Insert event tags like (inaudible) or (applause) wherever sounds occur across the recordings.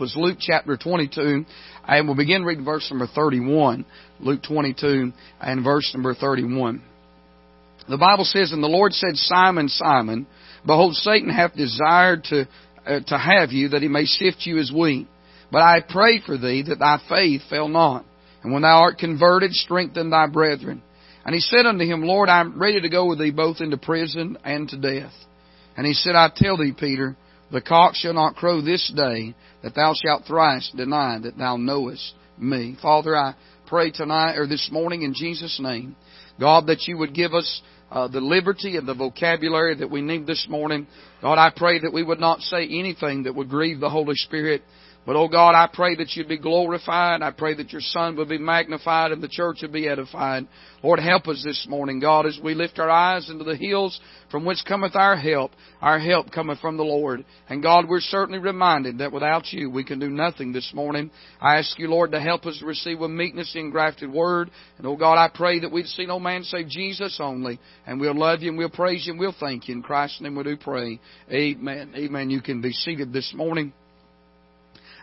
was Luke chapter 22, and we'll begin reading verse number 31. Luke 22 and verse number 31. The Bible says, And the Lord said, Simon, Simon, behold, Satan hath desired to, uh, to have you, that he may sift you as wheat. But I pray for thee, that thy faith fail not. And when thou art converted, strengthen thy brethren. And he said unto him, Lord, I am ready to go with thee both into prison and to death. And he said, I tell thee, Peter, the cock shall not crow this day that thou shalt thrice deny that thou knowest me. Father, I pray tonight or this morning in Jesus' name, God, that you would give us uh, the liberty and the vocabulary that we need this morning. God, I pray that we would not say anything that would grieve the Holy Spirit. But oh God, I pray that you'd be glorified. I pray that your Son would be magnified and the church would be edified. Lord, help us this morning, God, as we lift our eyes into the hills from which cometh our help. Our help cometh from the Lord. And God, we're certainly reminded that without you we can do nothing this morning. I ask you, Lord, to help us receive a meekness in grafted word. And oh God, I pray that we'd see no man save Jesus only. And we'll love you and we'll praise you and we'll thank you. In Christ's name we do pray. Amen. Amen. You can be seated this morning.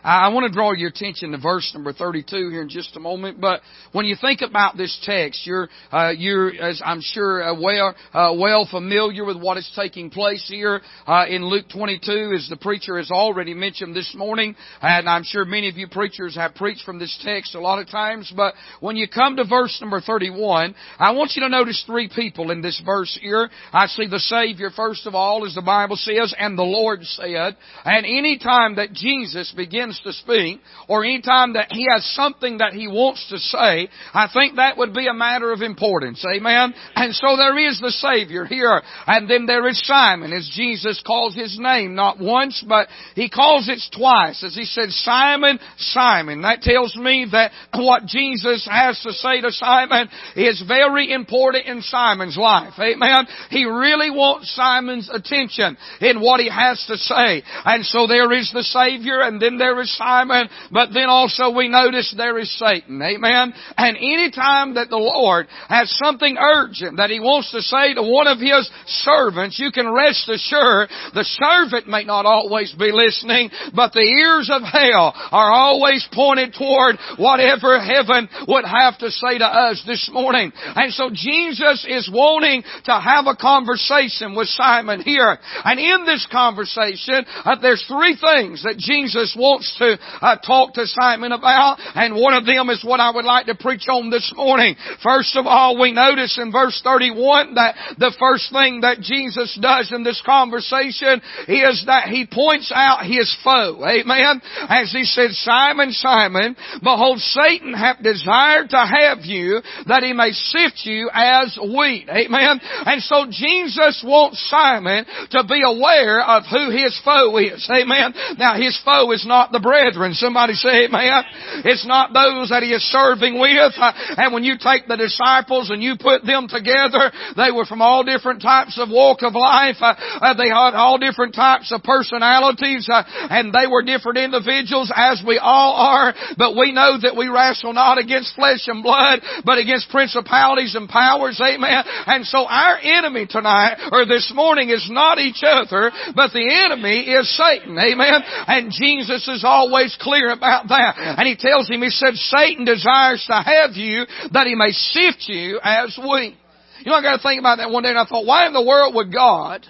I want to draw your attention to verse number 32 here in just a moment. But when you think about this text, you're, uh, you're, as I'm sure, uh, well, uh, well familiar with what is taking place here uh, in Luke 22, as the preacher has already mentioned this morning, and I'm sure many of you preachers have preached from this text a lot of times. But when you come to verse number 31, I want you to notice three people in this verse here. I see the Savior first of all, as the Bible says, and the Lord said. And any time that Jesus begins begins to speak, or anytime that he has something that he wants to say, I think that would be a matter of importance. Amen? And so there is the Savior here, and then there is Simon, as Jesus calls his name, not once, but he calls it twice, as he said, Simon, Simon. That tells me that what Jesus has to say to Simon is very important in Simon's life. Amen? He really wants Simon's attention in what he has to say. And so there is the Savior, and then there is is Simon, but then also we notice there is Satan. Amen. And any time that the Lord has something urgent that He wants to say to one of His servants, you can rest assured the servant may not always be listening, but the ears of hell are always pointed toward whatever heaven would have to say to us this morning. And so Jesus is wanting to have a conversation with Simon here. And in this conversation, uh, there's three things that Jesus wants to uh, talk to Simon about, and one of them is what I would like to preach on this morning. First of all, we notice in verse 31 that the first thing that Jesus does in this conversation is that he points out his foe. Amen. As he said, Simon, Simon, behold, Satan hath desired to have you that he may sift you as wheat. Amen. And so Jesus wants Simon to be aware of who his foe is. Amen. Now his foe is not the brethren. Somebody say amen. It's not those that he is serving with. Uh, and when you take the disciples and you put them together, they were from all different types of walk of life. Uh, uh, they had all different types of personalities and they were different individuals as we all are. But we know that we wrestle not against flesh and blood, but against principalities and powers. Amen. And so our enemy tonight or this morning is not each other, but the enemy is Satan. Amen. And Jesus is always clear about that. And he tells him, he said, Satan desires to have you that he may sift you as wheat. You know, I got to think about that one day and I thought, why in the world would God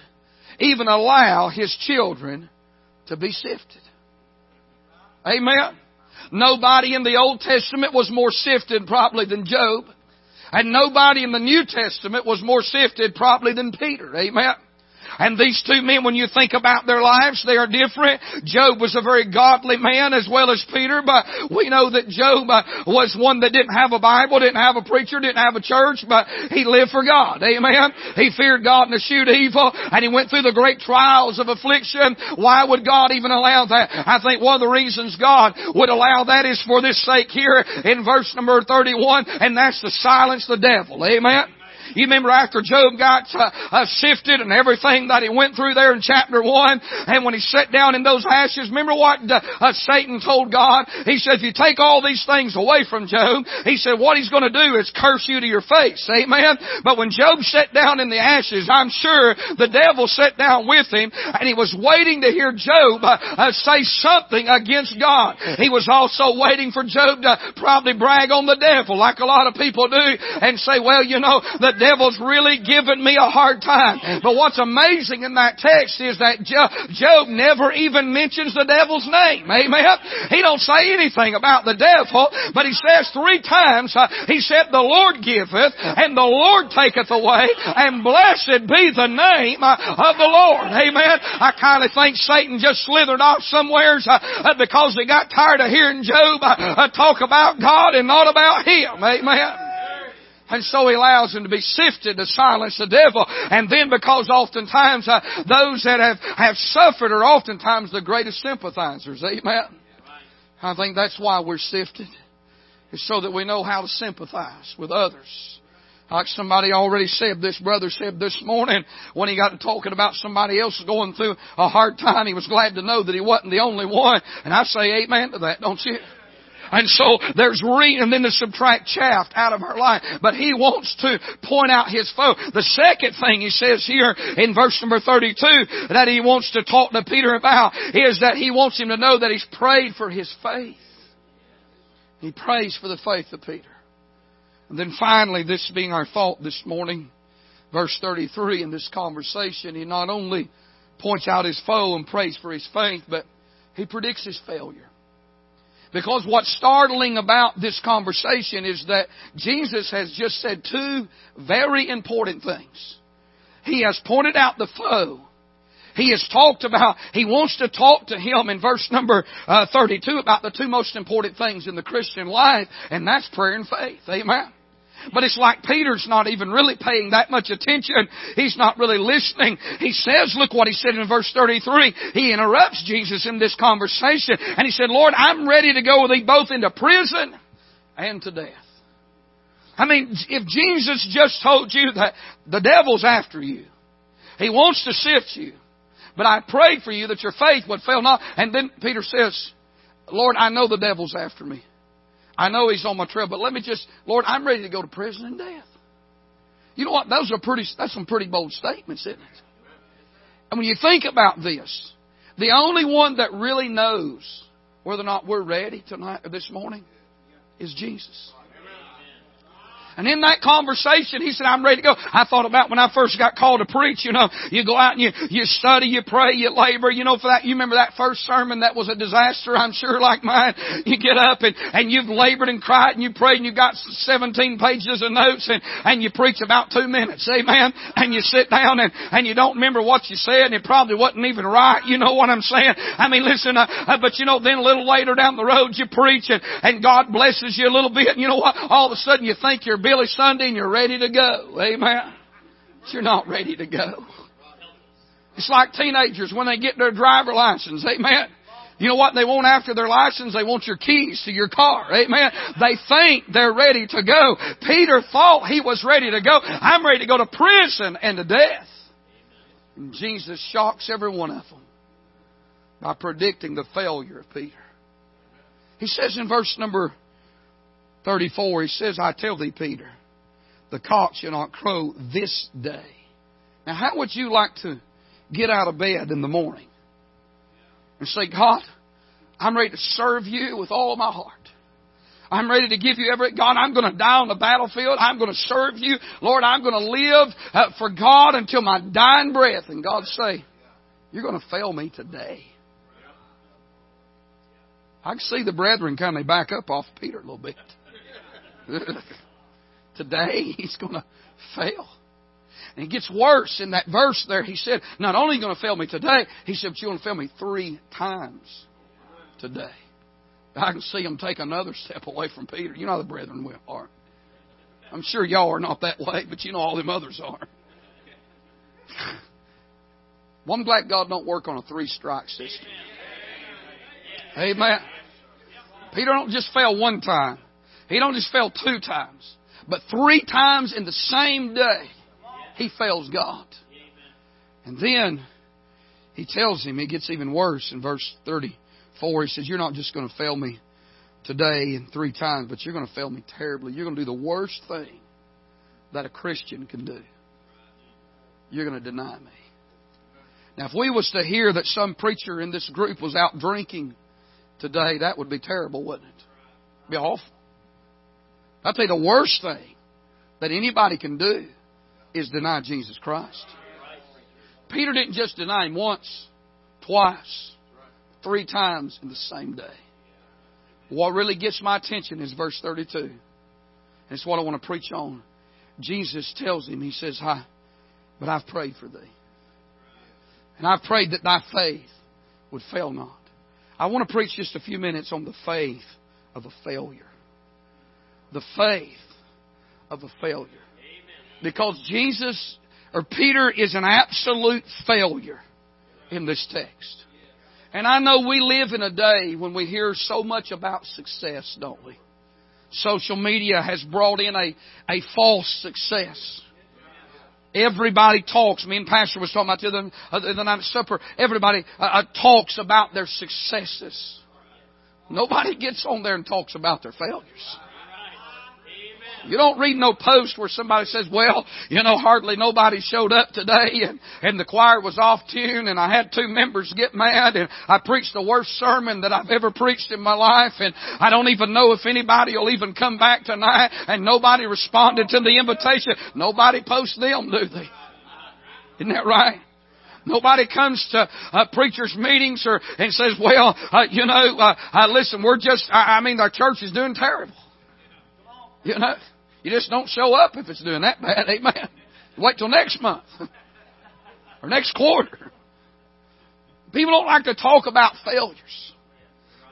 even allow His children to be sifted? Amen. Nobody in the Old Testament was more sifted probably than Job. And nobody in the New Testament was more sifted probably than Peter. Amen. And these two men, when you think about their lives, they are different. Job was a very godly man as well as Peter, but we know that Job uh, was one that didn't have a Bible, didn't have a preacher, didn't have a church, but he lived for God. Amen. He feared God and eschewed evil, and he went through the great trials of affliction. Why would God even allow that? I think one of the reasons God would allow that is for this sake here in verse number 31, and that's to silence the devil. Amen. You remember after Job got uh, uh, sifted and everything that he went through there in chapter 1, and when he sat down in those ashes, remember what uh, uh, Satan told God? He said, if you take all these things away from Job, he said, what he's going to do is curse you to your face. Amen? But when Job sat down in the ashes, I'm sure the devil sat down with him, and he was waiting to hear Job uh, uh, say something against God. He was also waiting for Job to probably brag on the devil like a lot of people do and say, well, you know, the devil's really given me a hard time. But what's amazing in that text is that Job never even mentions the devil's name. Amen. He don't say anything about the devil, but he says three times, uh, he said, the Lord giveth and the Lord taketh away and blessed be the name uh, of the Lord. Amen. I kind of think Satan just slithered off somewheres uh, because he got tired of hearing Job talk about God and not about him. Amen. And so he allows him to be sifted to silence the devil. And then because oftentimes uh, those that have, have suffered are oftentimes the greatest sympathizers. Amen. I think that's why we're sifted. It's so that we know how to sympathize with others. Like somebody already said, this brother said this morning when he got to talking about somebody else going through a hard time, he was glad to know that he wasn't the only one. And I say amen to that, don't you? And so there's re, and then to subtract chaff out of our life. But he wants to point out his foe. The second thing he says here in verse number 32 that he wants to talk to Peter about is that he wants him to know that he's prayed for his faith. He prays for the faith of Peter. And then finally, this being our thought this morning, verse 33 in this conversation, he not only points out his foe and prays for his faith, but he predicts his failure. Because what's startling about this conversation is that Jesus has just said two very important things. He has pointed out the foe. He has talked about, he wants to talk to him in verse number uh, 32 about the two most important things in the Christian life, and that's prayer and faith. Amen. But it's like Peter's not even really paying that much attention. He's not really listening. He says, look what he said in verse 33. He interrupts Jesus in this conversation and he said, Lord, I'm ready to go with thee both into prison and to death. I mean, if Jesus just told you that the devil's after you, he wants to sift you, but I pray for you that your faith would fail not. And then Peter says, Lord, I know the devil's after me. I know he's on my trail, but let me just, Lord, I'm ready to go to prison and death. You know what? Those are pretty, that's some pretty bold statements, isn't it? And when you think about this, the only one that really knows whether or not we're ready tonight or this morning is Jesus. And in that conversation, he said, I'm ready to go. I thought about when I first got called to preach, you know, you go out and you, you study, you pray, you labor, you know, for that, you remember that first sermon that was a disaster, I'm sure, like mine. You get up and, and you've labored and cried and you prayed and you got 17 pages of notes and, and you preach about two minutes, amen? And you sit down and, and you don't remember what you said and it probably wasn't even right, you know what I'm saying? I mean, listen, uh, uh, but you know, then a little later down the road you preach and, and God blesses you a little bit and you know what? All of a sudden you think you're Billy Sunday and you're ready to go. Amen. But you're not ready to go. It's like teenagers when they get their driver license. Amen. You know what they want after their license? They want your keys to your car. Amen. They think they're ready to go. Peter thought he was ready to go. I'm ready to go to prison and to death. And Jesus shocks every one of them by predicting the failure of Peter. He says in verse number 34, he says, I tell thee, Peter, the cock shall not crow this day. Now, how would you like to get out of bed in the morning and say, God, I'm ready to serve you with all my heart. I'm ready to give you every, God, I'm going to die on the battlefield. I'm going to serve you. Lord, I'm going to live uh, for God until my dying breath. And God say, you're going to fail me today. I can see the brethren kind of back up off Peter a little bit. (laughs) Today, he's going to fail. And it gets worse in that verse there. He said, not only are you going to fail me today, he said, but you're going to fail me three times today. I can see him take another step away from Peter. You know how the brethren are. I'm sure y'all are not that way, but you know all them others are. (laughs) Well, I'm glad God don't work on a three strike system. Amen. Peter don't just fail one time. He don't just fail two times. But three times in the same day, he fails God. And then he tells him, it gets even worse in verse 34. He says, You're not just going to fail me today and three times, but you're going to fail me terribly. You're going to do the worst thing that a Christian can do. You're going to deny me. Now, if we was to hear that some preacher in this group was out drinking today, that would be terrible, wouldn't it? It'd be awful. I'll tell you the worst thing that anybody can do is deny Jesus Christ. Peter didn't just deny him once, twice, three times in the same day. What really gets my attention is verse 32. And it's what I want to preach on. Jesus tells him, He says, Hi, but I've prayed for thee. And I've prayed that thy faith would fail not. I want to preach just a few minutes on the faith of a failure. The faith of a failure. Because Jesus or Peter is an absolute failure in this text. And I know we live in a day when we hear so much about success, don't we? Social media has brought in a, a false success. Everybody talks. Me and Pastor was talking about the other, uh, the night at supper. Everybody uh, uh, talks about their successes. Nobody gets on there and talks about their failures. You don't read no post where somebody says, well, you know, hardly nobody showed up today and, and the choir was off tune and I had two members get mad and I preached the worst sermon that I've ever preached in my life and I don't even know if anybody will even come back tonight and nobody responded to the invitation. Nobody posts them, do they? Isn't that right? Nobody comes to uh, preachers' meetings or and says, "Well, uh, you know, uh, uh, listen, we're just. I, I mean, our church is doing terrible." You know, you just don't show up if it's doing that bad. (laughs) Amen. Wait till next month (laughs) or next quarter. People don't like to talk about failures.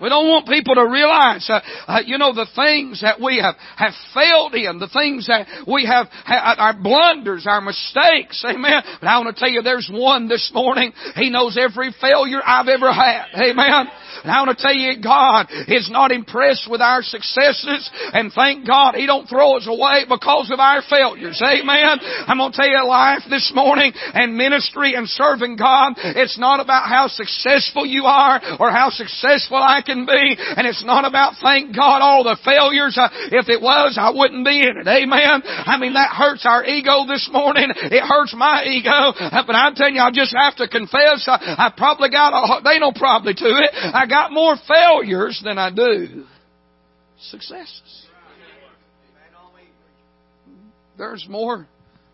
We don't want people to realize, uh, uh, you know, the things that we have, have failed in, the things that we have, ha- our blunders, our mistakes. Amen. But I want to tell you, there's one this morning. He knows every failure I've ever had. Amen. And I want to tell you, God is not impressed with our successes, and thank God He don't throw us away because of our failures. Amen. I'm going to tell you, life this morning and ministry and serving God, it's not about how successful you are or how successful I can be, and it's not about thank God all the failures. Uh, if it was, I wouldn't be in it. Amen. I mean that hurts our ego this morning. It hurts my ego, uh, but I'm telling you, I just have to confess. Uh, I probably got a, they know probably to it. I got more failures than I do successes. There's more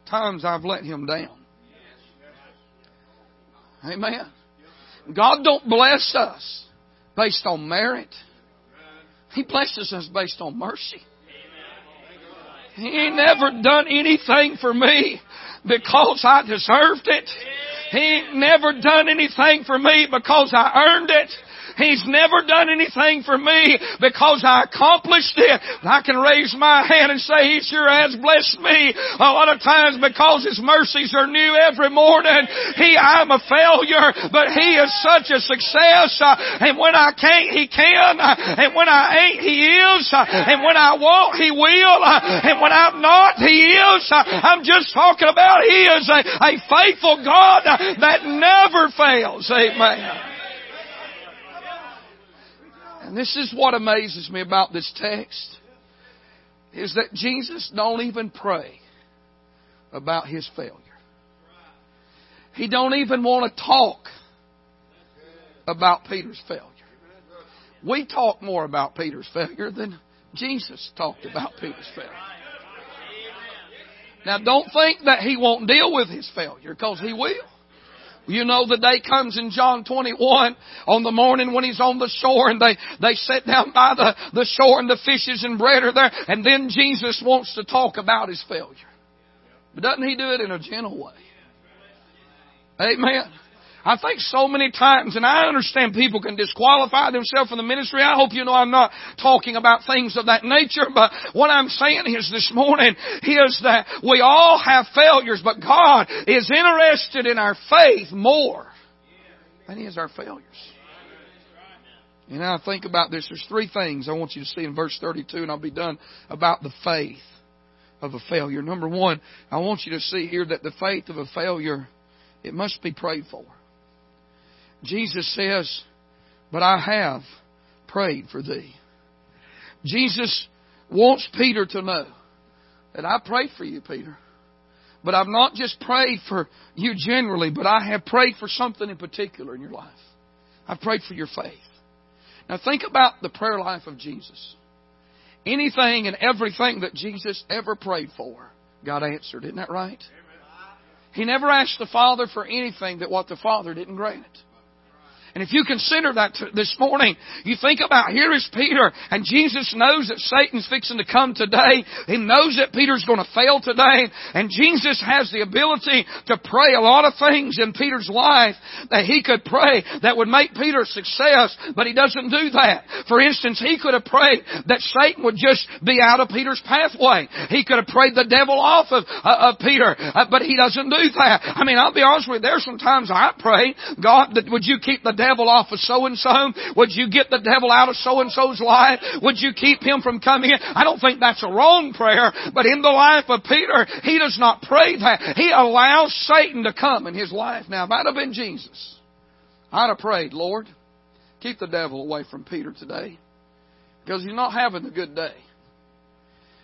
times I've let him down. Amen. God don't bless us based on merit. He blesses us based on mercy. He ain't never done anything for me because I deserved it. He ain't never done anything for me because I earned it. He's never done anything for me because I accomplished it. I can raise my hand and say He sure has blessed me a lot of times because His mercies are new every morning. He, I'm a failure, but He is such a success. And when I can't, He can. And when I ain't, He is. And when I won't, He will. And when I'm not, He is. I'm just talking about He is a, a faithful God that never fails. Amen. And this is what amazes me about this text is that Jesus don't even pray about his failure. He don't even want to talk about Peter's failure. We talk more about Peter's failure than Jesus talked about Peter's failure. Now don't think that he won't deal with his failure because he will. You know the day comes in John 21 on the morning when he's on the shore and they, they sit down by the, the shore and the fishes and bread are there and then Jesus wants to talk about his failure. But doesn't he do it in a gentle way? Amen. I think so many times, and I understand people can disqualify themselves from the ministry. I hope you know I'm not talking about things of that nature, but what I'm saying is this morning is that we all have failures, but God is interested in our faith more than He is our failures. And I think about this. There's three things I want you to see in verse 32, and I'll be done about the faith of a failure. Number one, I want you to see here that the faith of a failure, it must be prayed for. Jesus says, But I have prayed for thee. Jesus wants Peter to know that I prayed for you, Peter. But I've not just prayed for you generally, but I have prayed for something in particular in your life. I've prayed for your faith. Now think about the prayer life of Jesus. Anything and everything that Jesus ever prayed for, God answered. Isn't that right? He never asked the Father for anything that what the Father didn't grant. And if you consider that this morning, you think about here is Peter, and Jesus knows that Satan's fixing to come today. He knows that Peter's going to fail today, and Jesus has the ability to pray a lot of things in Peter's life that he could pray that would make Peter a success, but he doesn't do that. For instance, he could have prayed that Satan would just be out of Peter's pathway. He could have prayed the devil off of, uh, of Peter, uh, but he doesn't do that. I mean, I'll be honest with you, there's some times I pray, God, that would you keep the devil off of so and so? Would you get the devil out of so and so's life? Would you keep him from coming in? I don't think that's a wrong prayer, but in the life of Peter, he does not pray that. He allows Satan to come in his life. Now, if I'd have been Jesus, I'd have prayed, Lord, keep the devil away from Peter today because he's not having a good day.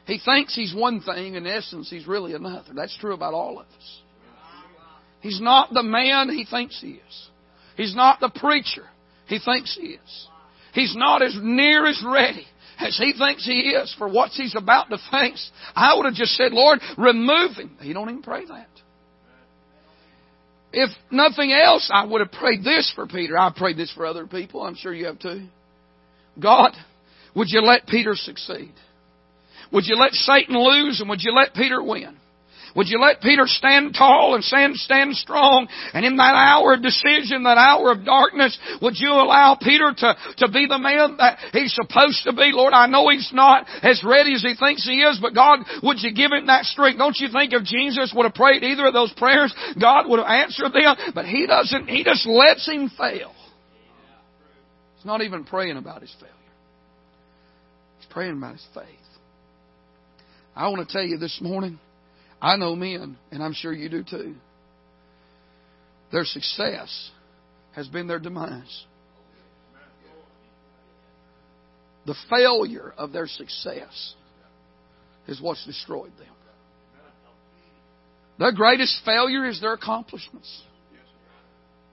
He thinks he's one thing, in essence, he's really another. That's true about all of us. He's not the man he thinks he is. He's not the preacher he thinks he is. He's not as near as ready as he thinks he is for what he's about to face. I would have just said, Lord, remove him. He don't even pray that. If nothing else, I would have prayed this for Peter. I've prayed this for other people. I'm sure you have too. God, would you let Peter succeed? Would you let Satan lose and would you let Peter win? Would you let Peter stand tall and stand, stand strong? And in that hour of decision, that hour of darkness, would you allow Peter to, to be the man that he's supposed to be? Lord, I know he's not as ready as he thinks he is, but God, would you give him that strength? Don't you think if Jesus would have prayed either of those prayers, God would have answered them? But he doesn't, he just lets him fail. He's not even praying about his failure. He's praying about his faith. I want to tell you this morning, I know men, and I'm sure you do too. Their success has been their demise. The failure of their success is what's destroyed them. Their greatest failure is their accomplishments,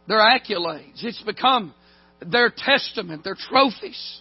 their accolades. It's become their testament, their trophies.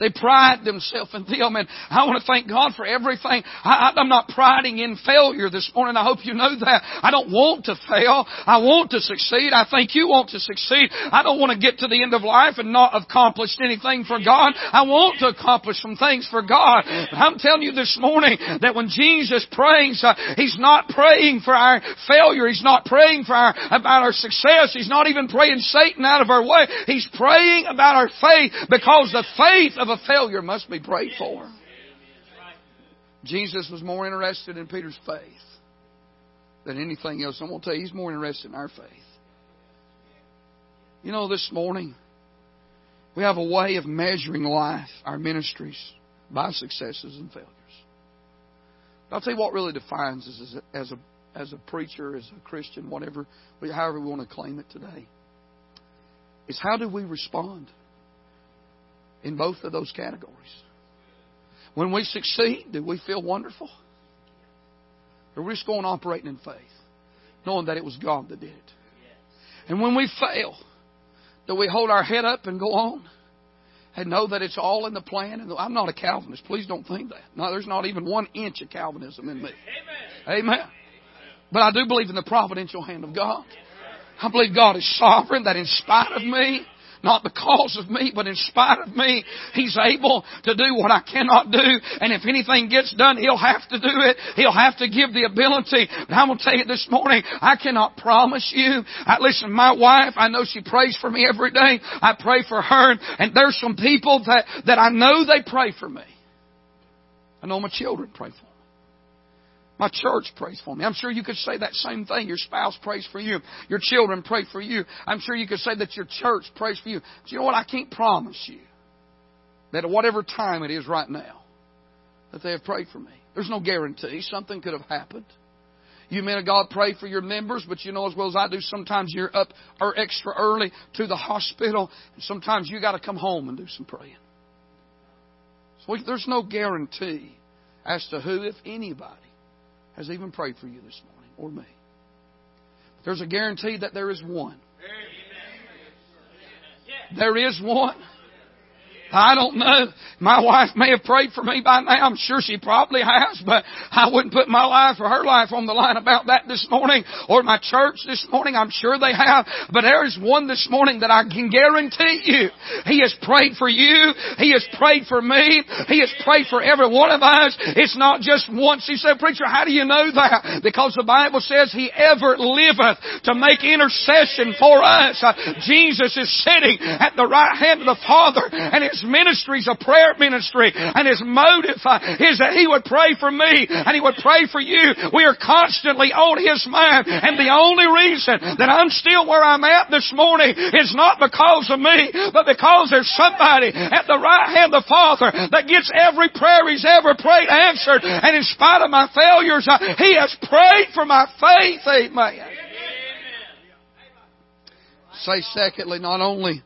They pride themselves in them. And I want to thank God for everything. I, am not priding in failure this morning. I hope you know that. I don't want to fail. I want to succeed. I think you want to succeed. I don't want to get to the end of life and not accomplish anything for God. I want to accomplish some things for God. But I'm telling you this morning that when Jesus prays, uh, He's not praying for our failure. He's not praying for our, about our success. He's not even praying Satan out of our way. He's praying about our faith because the faith of of a failure must be prayed for. Jesus was more interested in Peter's faith than anything else. I'm going to tell you, he's more interested in our faith. You know, this morning, we have a way of measuring life, our ministries, by successes and failures. I'll tell you what really defines us as a, as a, as a preacher, as a Christian, whatever, however we want to claim it today, is how do we respond in both of those categories. When we succeed, do we feel wonderful? Or we're just going operating in faith, knowing that it was God that did it. And when we fail, do we hold our head up and go on? And know that it's all in the plan. And I'm not a Calvinist. Please don't think that. No, there's not even one inch of Calvinism in me. Amen. Amen. But I do believe in the providential hand of God. I believe God is sovereign, that in spite of me, not because of me, but in spite of me, He's able to do what I cannot do. And if anything gets done, He'll have to do it. He'll have to give the ability. But I'm going to tell you this morning, I cannot promise you. I, listen, my wife, I know she prays for me every day. I pray for her. And there's some people that, that I know they pray for me. I know my children pray for me. My church prays for me. I'm sure you could say that same thing. Your spouse prays for you. Your children pray for you. I'm sure you could say that your church prays for you. But you know what? I can't promise you that at whatever time it is right now, that they have prayed for me. There's no guarantee. Something could have happened. You men of God pray for your members, but you know as well as I do, sometimes you're up or extra early to the hospital, and sometimes you got to come home and do some praying. So there's no guarantee as to who, if anybody, has even prayed for you this morning or me. There's a guarantee that there is one. There is one. I don't know. My wife may have prayed for me by now. I'm sure she probably has, but I wouldn't put my life or her life on the line about that this morning or my church this morning. I'm sure they have. But there is one this morning that I can guarantee you. He has prayed for you. He has prayed for me. He has prayed for every one of us. It's not just once. He said, preacher, how do you know that? Because the Bible says he ever liveth to make intercession for us. Uh, Jesus is sitting at the right hand of the Father and his ministry is a prayer ministry and his motive uh, is that he would pray for me and he would pray for you. We are constantly on his mind and the only reason that I'm still where I'm at this morning is not because of me, but because there's somebody at the right hand of the Father that gets every prayer he's ever prayed answered and in spite of my failures, uh, he has prayed for my faith. Amen. Say secondly, not only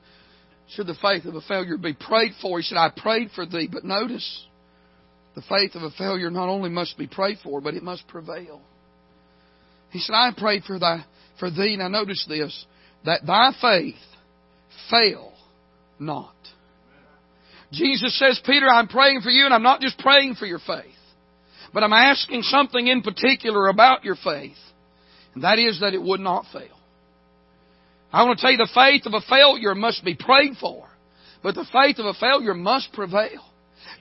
should the faith of a failure be prayed for? He said, I prayed for thee. But notice, the faith of a failure not only must be prayed for, but it must prevail. He said, I prayed for thy for thee. Now notice this, that thy faith fail not. Jesus says, Peter, I'm praying for you, and I'm not just praying for your faith, but I'm asking something in particular about your faith, and that is that it would not fail. I want to tell you the faith of a failure must be prayed for. But the faith of a failure must prevail.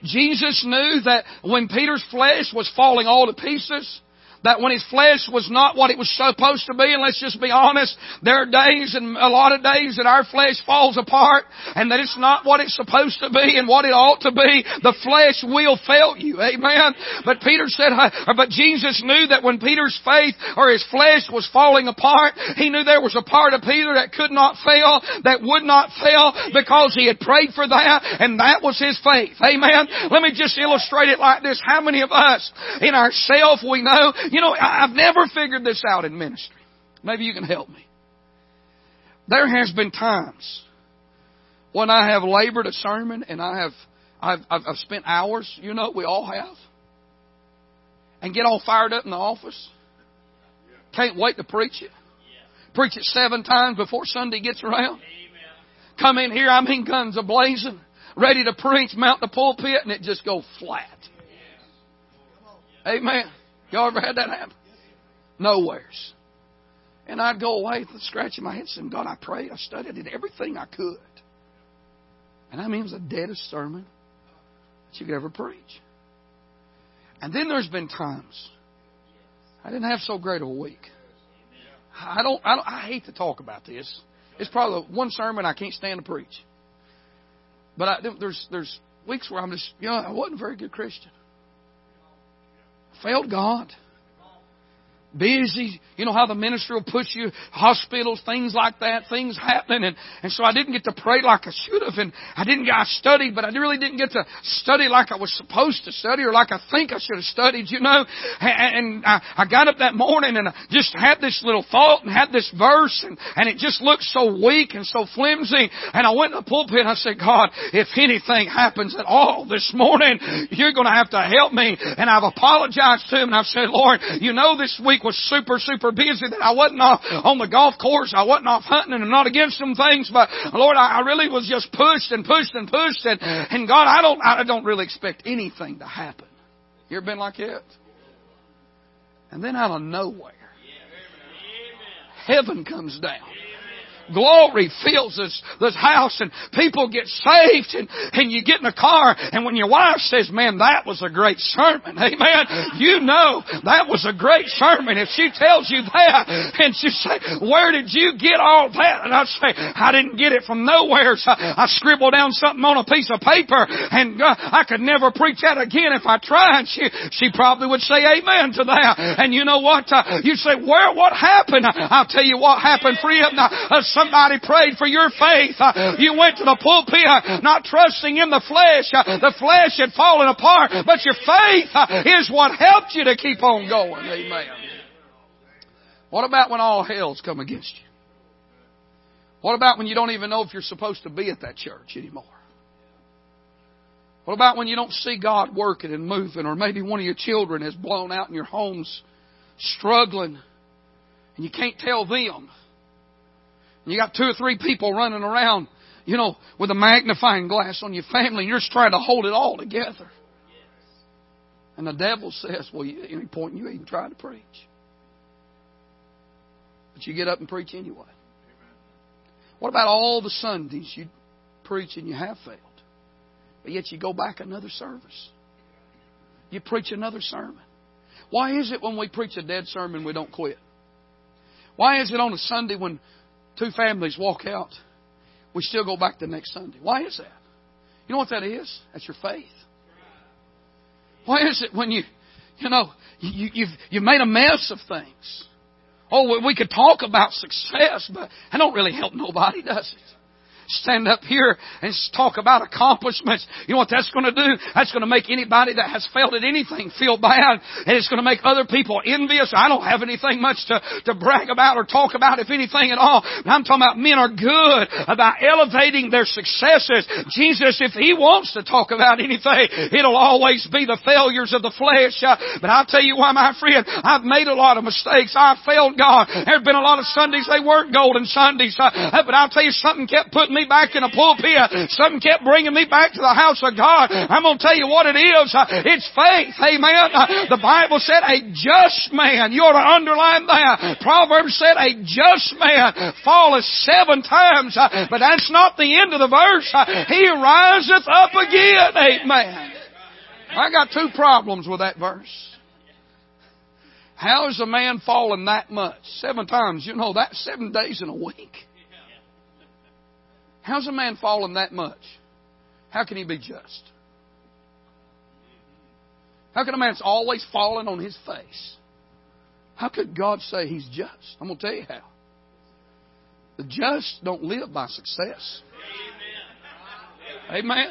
Jesus knew that when Peter's flesh was falling all to pieces, that when his flesh was not what it was supposed to be, and let's just be honest, there are days and a lot of days that our flesh falls apart and that it's not what it's supposed to be and what it ought to be. The flesh will fail you. Amen. But Peter said, but Jesus knew that when Peter's faith or his flesh was falling apart, he knew there was a part of Peter that could not fail, that would not fail because he had prayed for that and that was his faith. Amen. Let me just illustrate it like this. How many of us in ourself we know you know, I've never figured this out in ministry. Maybe you can help me. There has been times when I have labored a sermon and I have I've, I've, I've spent hours, you know, we all have, and get all fired up in the office. Can't wait to preach it. Preach it seven times before Sunday gets around. Come in here, I mean guns a blazing, ready to preach, mount the pulpit, and it just go flat. Amen. Y'all ever had that happen? Nowheres. And I'd go away scratching my head saying, God, I prayed, I studied, I did everything I could. And I mean, it was the deadest sermon that you could ever preach. And then there's been times I didn't have so great of a week. I don't, I don't, I hate to talk about this. It's probably one sermon I can't stand to preach. But I, there's, there's weeks where I'm just, you know, I wasn't a very good Christian failed God busy. You know how the ministry will push you, hospitals, things like that, things happening. And, and so I didn't get to pray like I should have. And I didn't, I studied, but I really didn't get to study like I was supposed to study or like I think I should have studied, you know. And, and I, I got up that morning and I just had this little thought and had this verse and, and it just looked so weak and so flimsy. And I went in the pulpit and I said, God, if anything happens at all this morning, you're going to have to help me. And I've apologized to him and I've said, Lord, you know this week week was super, super busy that I wasn't off on the golf course. I wasn't off hunting and I'm not against some things, but Lord, I, I really was just pushed and pushed and pushed and, and God, I don't, I don't really expect anything to happen. You ever been like that? And then out of nowhere, heaven comes down glory fills this, this house and people get saved and, and you get in a car and when your wife says, man, that was a great sermon, (laughs) amen, you know that was a great sermon. If she tells you that and she say, where did you get all that? And I say, I didn't get it from nowhere. So I scribbled down something on a piece of paper and uh, I could never preach that again if I tried. She, she probably would say amen to that. And you know what? Uh, you say, where, what happened? I'll tell you what happened, friend. Uh, somebody prayed for your faith. Uh, you went to the pulpit uh, not trusting in the flesh. Uh, the flesh had fallen apart, but your faith is what helped you to keep on going. Amen. What about when all hell's come against you? What about when you don't even know if you're supposed to be at that church anymore? What about when you don't see God working and moving, or maybe one of your children is blown out in your home's struggling, and you can't tell them? You got two or three people running around, you know, with a magnifying glass on your family, and you're just trying to hold it all together. And the devil says, Well, at any point you even try to preach. But you get up and preach anyway. What about all the Sundays you preach and you have failed? But yet you go back another service. You preach another sermon. Why is it when we preach a dead sermon we don't quit? Why is it on a Sunday when two families walk out, we still go back the next Sunday? Why is that? You know what that is? That's your faith. Why is it when you, you know, you, you've, you've made a mess of things? Oh, we could talk about success, but that don't really help nobody, does it? Stand up here and talk about accomplishments. You know what that's going to do? That's going to make anybody that has failed at anything feel bad. And it's going to make other people envious. I don't have anything much to, to brag about or talk about, if anything at all. I'm talking about men are good about elevating their successes. Jesus, if He wants to talk about anything, it'll always be the failures of the flesh. Uh, but I'll tell you why, my friend, I've made a lot of mistakes. I've failed God. There have been a lot of Sundays they weren't golden Sundays. Uh, but I'll tell you something kept putting me back in a pulpit. Something kept bringing me back to the house of God. I'm going to tell you what it is. It's faith. Amen. The Bible said a just man. You ought to underline that. Proverbs said a just man falleth seven times. But that's not the end of the verse. He riseth up again. Amen. I got two problems with that verse. How is a man fallen that much? Seven times. You know, that's seven days in a week. How's a man fallen that much? How can he be just? How can a man's always fallen on his face? How could God say he's just? I'm going to tell you how. The just don't live by success. Amen.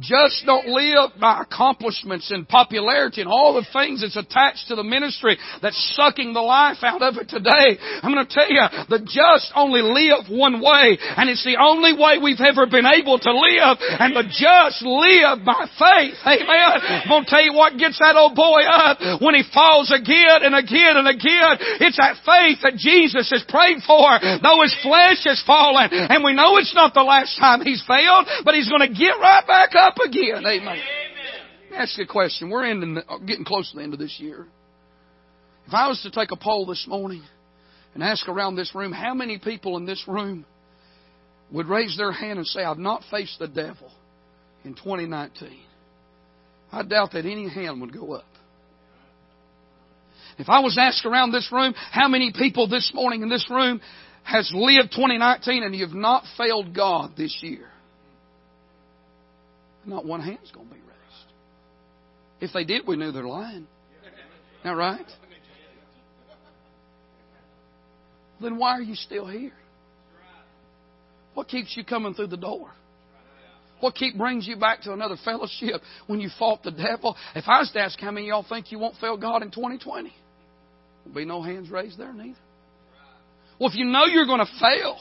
Just don't live by accomplishments and popularity and all the things that's attached to the ministry that's sucking the life out of it today. I'm going to tell you, the just only live one way, and it's the only way we've ever been able to live, and the just live by faith. Amen. I'm going to tell you what gets that old boy up when he falls again and again and again. It's that faith that Jesus has prayed for, though his flesh has fallen, and we know it's not the last time he's failed, but he's going to get right back up again. Amen. Ask you a question. We're ending, uh, getting close to the end of this year. If I was to take a poll this morning and ask around this room, how many people in this room would raise their hand and say, I've not faced the devil in 2019? I doubt that any hand would go up. If I was asked around this room, how many people this morning in this room has lived 2019 and you've not failed God this year? Not one hand's going to be raised. If they did, we knew they're lying. Now, right? Then why are you still here? What keeps you coming through the door? What keep brings you back to another fellowship when you fought the devil? If I was to ask how many y'all think you won't fail God in 2020, there'll be no hands raised there neither. Well, if you know you're going to fail,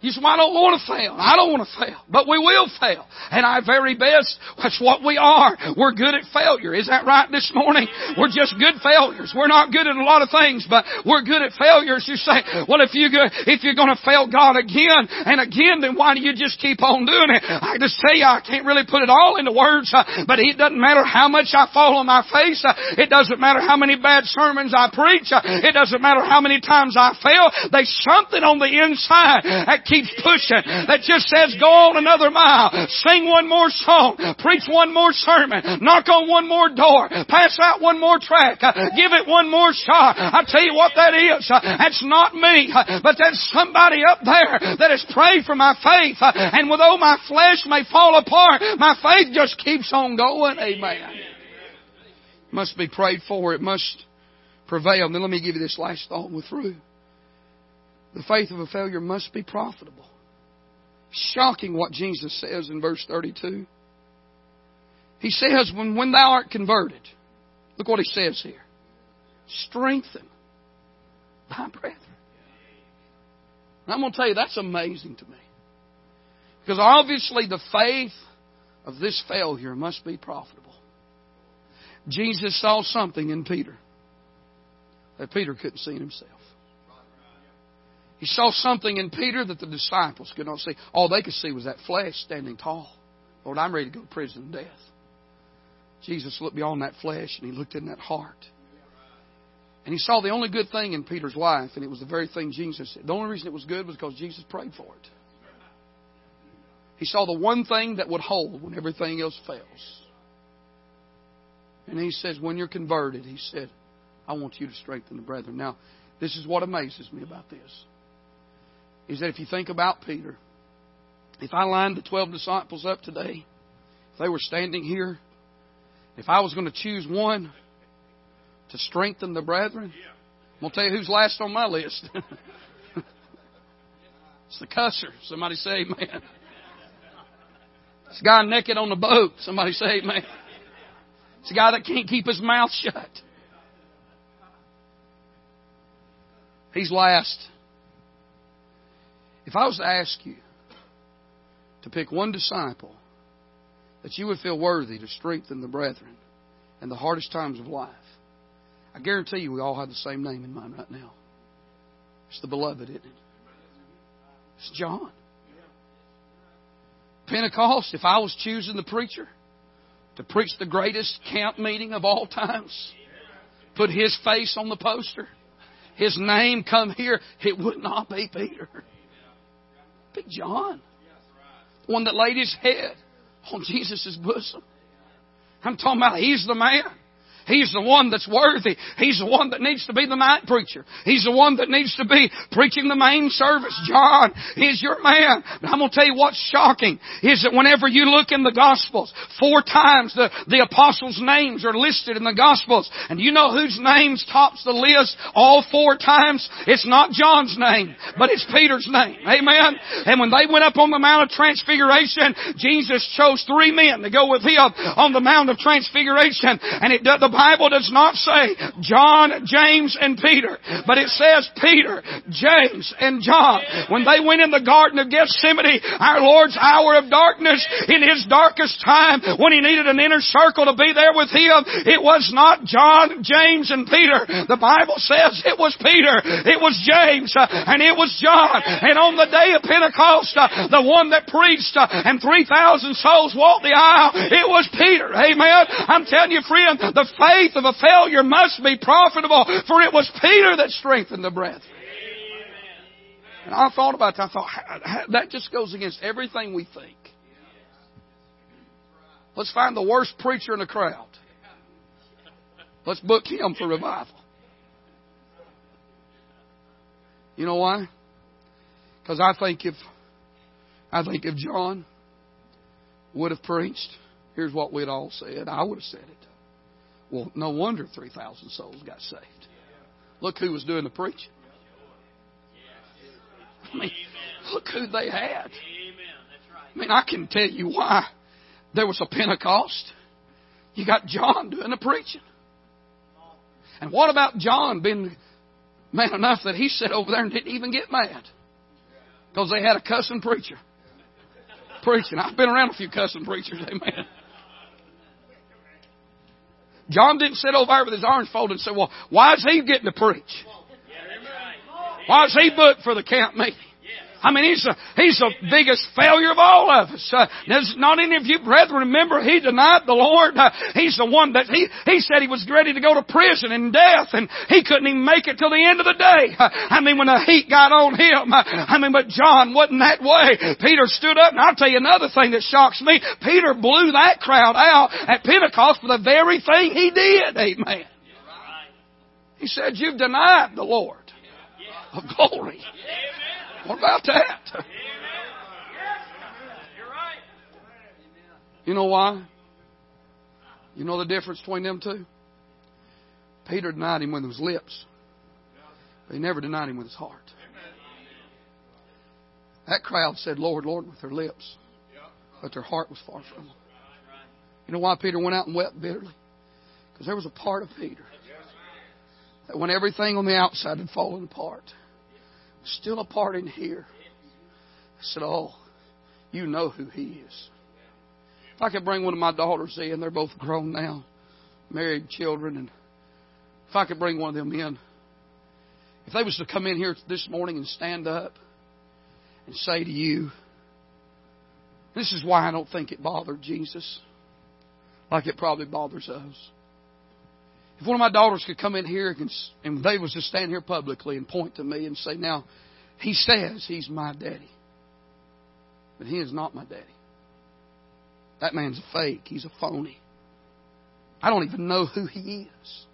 you say, well, I don't want to fail. I don't want to fail. But we will fail. And our very best, that's what we are. We're good at failure. Is that right this morning? We're just good failures. We're not good at a lot of things, but we're good at failures. You say, well, if you if you're going to fail God again and again, then why do you just keep on doing it? I just you, I can't really put it all into words, uh, but it doesn't matter how much I fall on my face. Uh, it doesn't matter how many bad sermons I preach. Uh, it doesn't matter how many times I fail. There's something on the inside that keeps pushing, that just says go on another mile, sing one more song, preach one more sermon, knock on one more door, pass out one more track, give it one more shot. I tell you what that is. That's not me, but that's somebody up there that has prayed for my faith. And although my flesh may fall apart, my faith just keeps on going. Amen. Must be prayed for. It must prevail. Then let me give you this last thought. We're through. The faith of a failure must be profitable. Shocking what Jesus says in verse 32. He says, when, when thou art converted, look what he says here. Strengthen thy brethren. And I'm going to tell you, that's amazing to me. Because obviously the faith of this failure must be profitable. Jesus saw something in Peter that Peter couldn't see in himself. He saw something in Peter that the disciples could not see. All they could see was that flesh standing tall. Lord, I'm ready to go to prison and death. Jesus looked beyond that flesh and he looked in that heart. And he saw the only good thing in Peter's life, and it was the very thing Jesus said. The only reason it was good was because Jesus prayed for it. He saw the one thing that would hold when everything else fails. And he says, When you're converted, he said, I want you to strengthen the brethren. Now, this is what amazes me about this. Is that if you think about Peter, if I lined the 12 disciples up today, if they were standing here, if I was going to choose one to strengthen the brethren, I'm going to tell you who's last on my list. (laughs) it's the cusser. Somebody say amen. It's the guy naked on the boat. Somebody say amen. It's the guy that can't keep his mouth shut. He's last. If I was to ask you to pick one disciple that you would feel worthy to strengthen the brethren in the hardest times of life, I guarantee you we all have the same name in mind right now. It's the beloved, isn't it? It's John. Pentecost, if I was choosing the preacher to preach the greatest camp meeting of all times, put his face on the poster, his name come here, it would not be Peter. Be John. One that laid his head on Jesus' bosom. I'm talking about he's the man. He's the one that's worthy. He's the one that needs to be the night preacher. He's the one that needs to be preaching the main service. John is your man. But I'm going to tell you what's shocking is that whenever you look in the Gospels, four times the, the apostles' names are listed in the Gospels. And you know whose names tops the list all four times? It's not John's name, but it's Peter's name. Amen? And when they went up on the Mount of Transfiguration, Jesus chose three men to go with him on the Mount of Transfiguration. And it, the Bible does not say John, James, and Peter, but it says Peter, James, and John. When they went in the Garden of Gethsemane, our Lord's hour of darkness, in His darkest time, when He needed an inner circle to be there with Him, it was not John, James, and Peter. The Bible says it was Peter, it was James, uh, and it was John. And on the day of Pentecost, uh, the one that preached uh, and 3,000 souls walked the aisle, it was Peter. Amen. I'm telling you, friend, the faith of a failure must be profitable, for it was Peter that strengthened the brethren. And I thought about that. I thought, that just goes against everything we think. Let's find the worst preacher in the crowd. Let's book him for revival. You know why? Because I think if I think if John would have preached, here's what we'd all said. I would have said it. Well, no wonder 3,000 souls got saved. Look who was doing the preaching. I mean, look who they had. I mean, I can tell you why there was a Pentecost. You got John doing the preaching. And what about John being man enough that he sat over there and didn't even get mad? Because they had a cussing preacher preaching. I've been around a few cussing preachers, amen. John didn't sit over there with his arms folded and say, well, why is he getting to preach? Why is he booked for the camp meeting? I mean, he's the, he's the biggest failure of all of us. Uh, there's not any of you brethren remember he denied the Lord. Uh, he's the one that he, he said he was ready to go to prison and death and he couldn't even make it till the end of the day. Uh, I mean, when the heat got on him, uh, I mean, but John wasn't that way. Peter stood up and I'll tell you another thing that shocks me. Peter blew that crowd out at Pentecost for the very thing he did. Amen. He said, you've denied the Lord of glory. What about that? You know why? You know the difference between them two? Peter denied him with his lips, but he never denied him with his heart. That crowd said, Lord, Lord, with their lips, but their heart was far from them. You know why Peter went out and wept bitterly? Because there was a part of Peter that when everything on the outside had fallen apart, still a part in here. I said, Oh, you know who he is. If I could bring one of my daughters in, they're both grown now, married, children, and if I could bring one of them in, if they was to come in here this morning and stand up and say to you, this is why I don't think it bothered Jesus like it probably bothers us. If one of my daughters could come in here and they was to stand here publicly and point to me and say, now, he says he's my daddy. But he is not my daddy. That man's a fake. He's a phony. I don't even know who he is.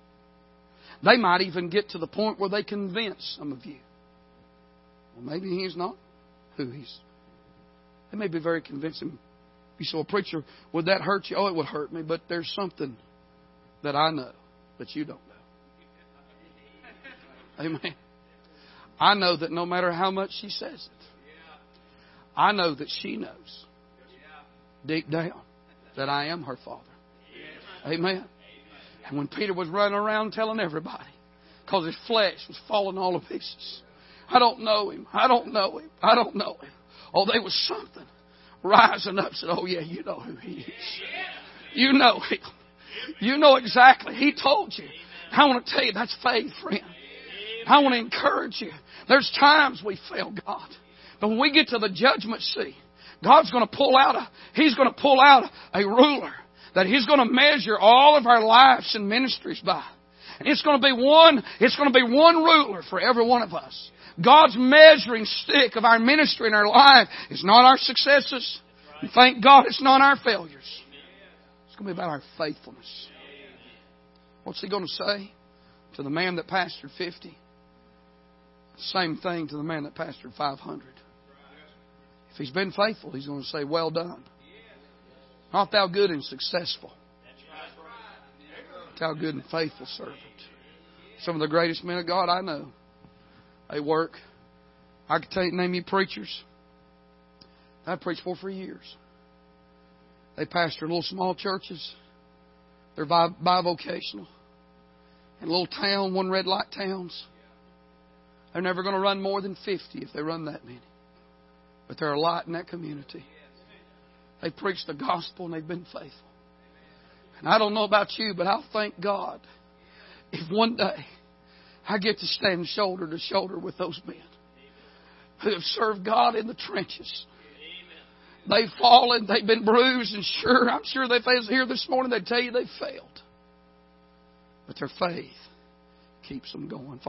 They might even get to the point where they convince some of you. Well, maybe he's not who he's. They may be very convincing. You say, well, preacher, would that hurt you? Oh, it would hurt me, but there's something that I know that you don't know. (laughs) Amen. I know that no matter how much she says it, I know that she knows deep down that I am her father. Amen. And when Peter was running around telling everybody, because his flesh was falling all to pieces, I don't know him. I don't know him. I don't know him. Oh, there was something rising up. Said, "Oh yeah, you know who he is. You know him. You know exactly. He told you. I want to tell you that's faith, friend. I want to encourage you. There's times we fail God, but when we get to the judgment seat, God's going to pull out a. He's going to pull out a ruler that He's going to measure all of our lives and ministries by. And it's going to be one, it's going to be one ruler for every one of us. God's measuring stick of our ministry and our life is not our successes. And thank God it's not our failures. It's going to be about our faithfulness. What's He going to say to the man that pastored 50? Same thing to the man that pastored 500. If he's been faithful, he's going to say, Well done. Art thou good and successful? Thou good and faithful servant. Some of the greatest men of God I know. They work. I could tell you, name you preachers. I've preached for for years. They pastor little small churches. They're bivocational. In little town, one red light towns. They're never going to run more than 50 if they run that many. But they're a light in that community. They preach the gospel and they've been faithful. And I don't know about you, but I'll thank God if one day I get to stand shoulder to shoulder with those men who have served God in the trenches. They've fallen, they've been bruised, and sure, I'm sure they was here this morning, they'd tell you they failed. But their faith keeps them going.